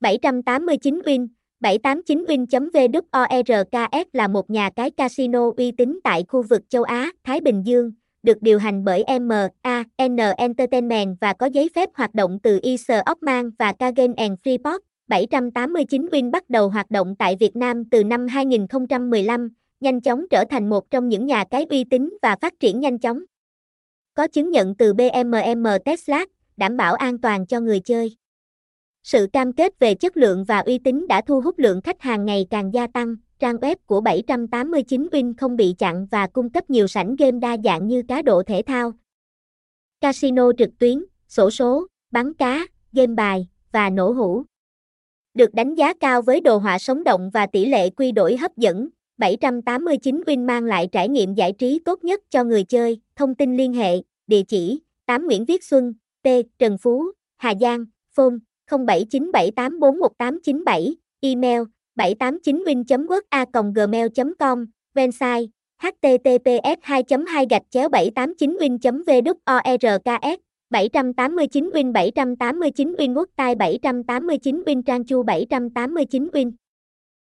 789 Win, 789 Win.VWORKS là một nhà cái casino uy tín tại khu vực châu Á, Thái Bình Dương, được điều hành bởi MAN Entertainment và có giấy phép hoạt động từ Isle of và Kagen and Freeport. 789 Win bắt đầu hoạt động tại Việt Nam từ năm 2015, nhanh chóng trở thành một trong những nhà cái uy tín và phát triển nhanh chóng. Có chứng nhận từ BMM Tesla, đảm bảo an toàn cho người chơi. Sự cam kết về chất lượng và uy tín đã thu hút lượng khách hàng ngày càng gia tăng. Trang web của 789 Win không bị chặn và cung cấp nhiều sảnh game đa dạng như cá độ thể thao, casino trực tuyến, sổ số, bắn cá, game bài và nổ hũ. Được đánh giá cao với đồ họa sống động và tỷ lệ quy đổi hấp dẫn, 789 Win mang lại trải nghiệm giải trí tốt nhất cho người chơi. Thông tin liên hệ, địa chỉ 8 Nguyễn Viết Xuân, T. Trần Phú, Hà Giang, phone 0797841897, email 789win.work.gmail.com, website https 2 2 gạch chéo 789 win vworks 789 win 789 win quốc tai 789 win trang chu 789 win.